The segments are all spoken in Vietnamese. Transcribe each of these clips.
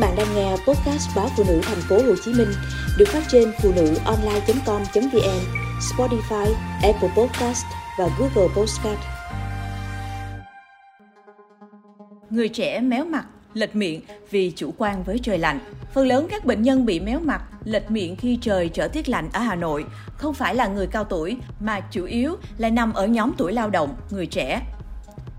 bạn đang nghe podcast báo phụ nữ thành phố Hồ Chí Minh được phát trên phụ nữ online.com.vn, Spotify, Apple Podcast và Google Podcast. Người trẻ méo mặt, lệch miệng vì chủ quan với trời lạnh. Phần lớn các bệnh nhân bị méo mặt, lệch miệng khi trời trở tiết lạnh ở Hà Nội không phải là người cao tuổi mà chủ yếu là nằm ở nhóm tuổi lao động, người trẻ.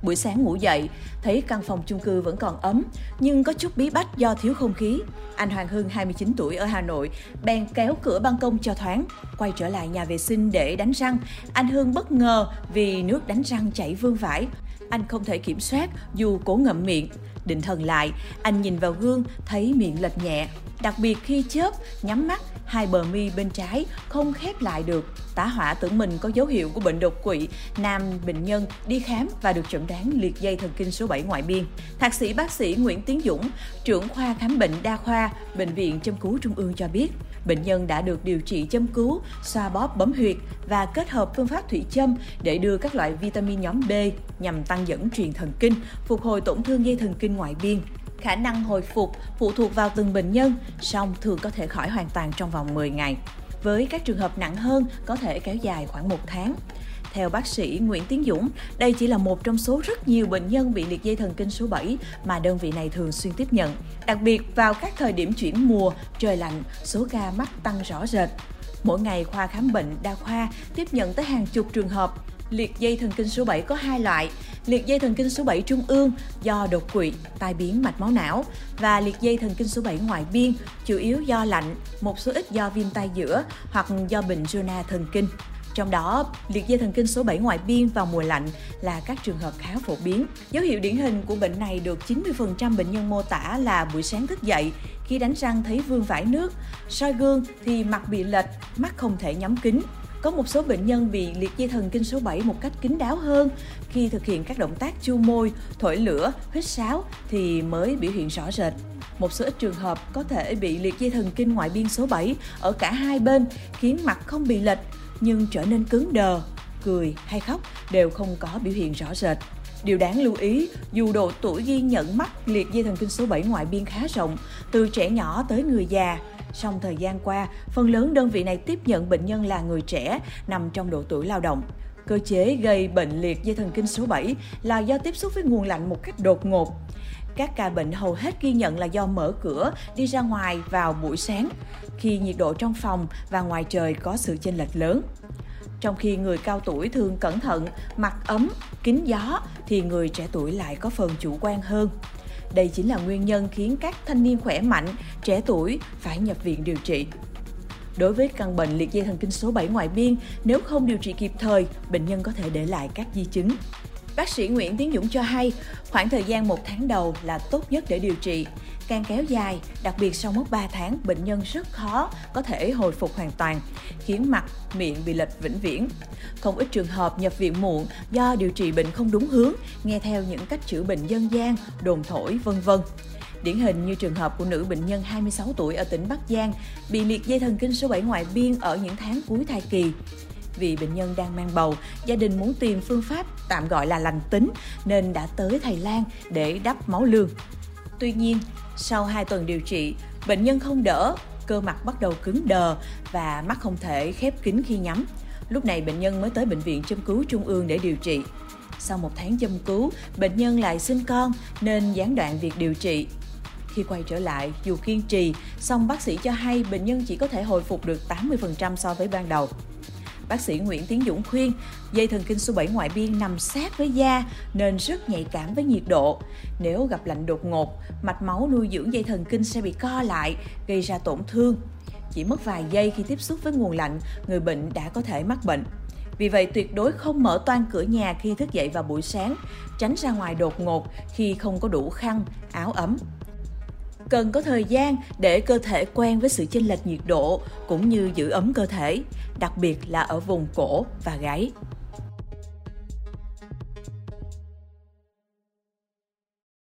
Buổi sáng ngủ dậy, thấy căn phòng chung cư vẫn còn ấm, nhưng có chút bí bách do thiếu không khí. Anh Hoàng Hưng, 29 tuổi ở Hà Nội, bèn kéo cửa ban công cho thoáng, quay trở lại nhà vệ sinh để đánh răng. Anh Hưng bất ngờ vì nước đánh răng chảy vương vãi. Anh không thể kiểm soát dù cố ngậm miệng. Định thần lại, anh nhìn vào gương thấy miệng lệch nhẹ. Đặc biệt khi chớp, nhắm mắt, hai bờ mi bên trái không khép lại được. Tả hỏa tưởng mình có dấu hiệu của bệnh đột quỵ, nam bệnh nhân đi khám và được chẩn đoán liệt dây thần kinh số 7 ngoại biên. Thạc sĩ bác sĩ Nguyễn Tiến Dũng, trưởng khoa khám bệnh đa khoa, Bệnh viện Châm cứu Trung ương cho biết, bệnh nhân đã được điều trị châm cứu, xoa bóp bấm huyệt và kết hợp phương pháp thủy châm để đưa các loại vitamin nhóm B nhằm tăng dẫn truyền thần kinh, phục hồi tổn thương dây thần kinh ngoại biên. Khả năng hồi phục phụ thuộc vào từng bệnh nhân, song thường có thể khỏi hoàn toàn trong vòng 10 ngày. Với các trường hợp nặng hơn có thể kéo dài khoảng một tháng. Theo bác sĩ Nguyễn Tiến Dũng, đây chỉ là một trong số rất nhiều bệnh nhân bị liệt dây thần kinh số 7 mà đơn vị này thường xuyên tiếp nhận. Đặc biệt vào các thời điểm chuyển mùa, trời lạnh, số ca mắc tăng rõ rệt. Mỗi ngày khoa khám bệnh đa khoa tiếp nhận tới hàng chục trường hợp. Liệt dây thần kinh số 7 có hai loại, liệt dây thần kinh số 7 trung ương do đột quỵ, tai biến mạch máu não và liệt dây thần kinh số 7 ngoại biên chủ yếu do lạnh, một số ít do viêm tai giữa hoặc do bệnh zona thần kinh. Trong đó, liệt dây thần kinh số 7 ngoại biên vào mùa lạnh là các trường hợp khá phổ biến. Dấu hiệu điển hình của bệnh này được 90% bệnh nhân mô tả là buổi sáng thức dậy, khi đánh răng thấy vương vải nước, soi gương thì mặt bị lệch, mắt không thể nhắm kính. Có một số bệnh nhân bị liệt dây thần kinh số 7 một cách kín đáo hơn. Khi thực hiện các động tác chu môi, thổi lửa, hít sáo thì mới biểu hiện rõ rệt. Một số ít trường hợp có thể bị liệt dây thần kinh ngoại biên số 7 ở cả hai bên khiến mặt không bị lệch nhưng trở nên cứng đờ, cười hay khóc đều không có biểu hiện rõ rệt. Điều đáng lưu ý, dù độ tuổi ghi nhận mắc liệt dây thần kinh số 7 ngoại biên khá rộng, từ trẻ nhỏ tới người già, trong thời gian qua, phần lớn đơn vị này tiếp nhận bệnh nhân là người trẻ nằm trong độ tuổi lao động. Cơ chế gây bệnh liệt dây thần kinh số 7 là do tiếp xúc với nguồn lạnh một cách đột ngột. Các ca bệnh hầu hết ghi nhận là do mở cửa đi ra ngoài vào buổi sáng, khi nhiệt độ trong phòng và ngoài trời có sự chênh lệch lớn. Trong khi người cao tuổi thường cẩn thận, mặc ấm, kín gió thì người trẻ tuổi lại có phần chủ quan hơn. Đây chính là nguyên nhân khiến các thanh niên khỏe mạnh, trẻ tuổi phải nhập viện điều trị. Đối với căn bệnh liệt dây thần kinh số 7 ngoại biên, nếu không điều trị kịp thời, bệnh nhân có thể để lại các di chứng. Bác sĩ Nguyễn Tiến Dũng cho hay, khoảng thời gian một tháng đầu là tốt nhất để điều trị. Càng kéo dài, đặc biệt sau mức 3 tháng, bệnh nhân rất khó có thể hồi phục hoàn toàn, khiến mặt, miệng bị lệch vĩnh viễn. Không ít trường hợp nhập viện muộn do điều trị bệnh không đúng hướng, nghe theo những cách chữa bệnh dân gian, đồn thổi, vân vân. Điển hình như trường hợp của nữ bệnh nhân 26 tuổi ở tỉnh Bắc Giang bị liệt dây thần kinh số 7 ngoại biên ở những tháng cuối thai kỳ. Vì bệnh nhân đang mang bầu, gia đình muốn tìm phương pháp tạm gọi là lành tính nên đã tới Thái Lan để đắp máu lương. Tuy nhiên, sau 2 tuần điều trị, bệnh nhân không đỡ, cơ mặt bắt đầu cứng đờ và mắt không thể khép kín khi nhắm. Lúc này bệnh nhân mới tới bệnh viện châm cứu trung ương để điều trị. Sau một tháng châm cứu, bệnh nhân lại sinh con nên gián đoạn việc điều trị. Khi quay trở lại, dù kiên trì, song bác sĩ cho hay bệnh nhân chỉ có thể hồi phục được 80% so với ban đầu. Bác sĩ Nguyễn Tiến Dũng khuyên, dây thần kinh số 7 ngoại biên nằm sát với da nên rất nhạy cảm với nhiệt độ. Nếu gặp lạnh đột ngột, mạch máu nuôi dưỡng dây thần kinh sẽ bị co lại, gây ra tổn thương. Chỉ mất vài giây khi tiếp xúc với nguồn lạnh, người bệnh đã có thể mắc bệnh. Vì vậy tuyệt đối không mở toan cửa nhà khi thức dậy vào buổi sáng, tránh ra ngoài đột ngột khi không có đủ khăn, áo ấm cần có thời gian để cơ thể quen với sự chênh lệch nhiệt độ cũng như giữ ấm cơ thể, đặc biệt là ở vùng cổ và gáy.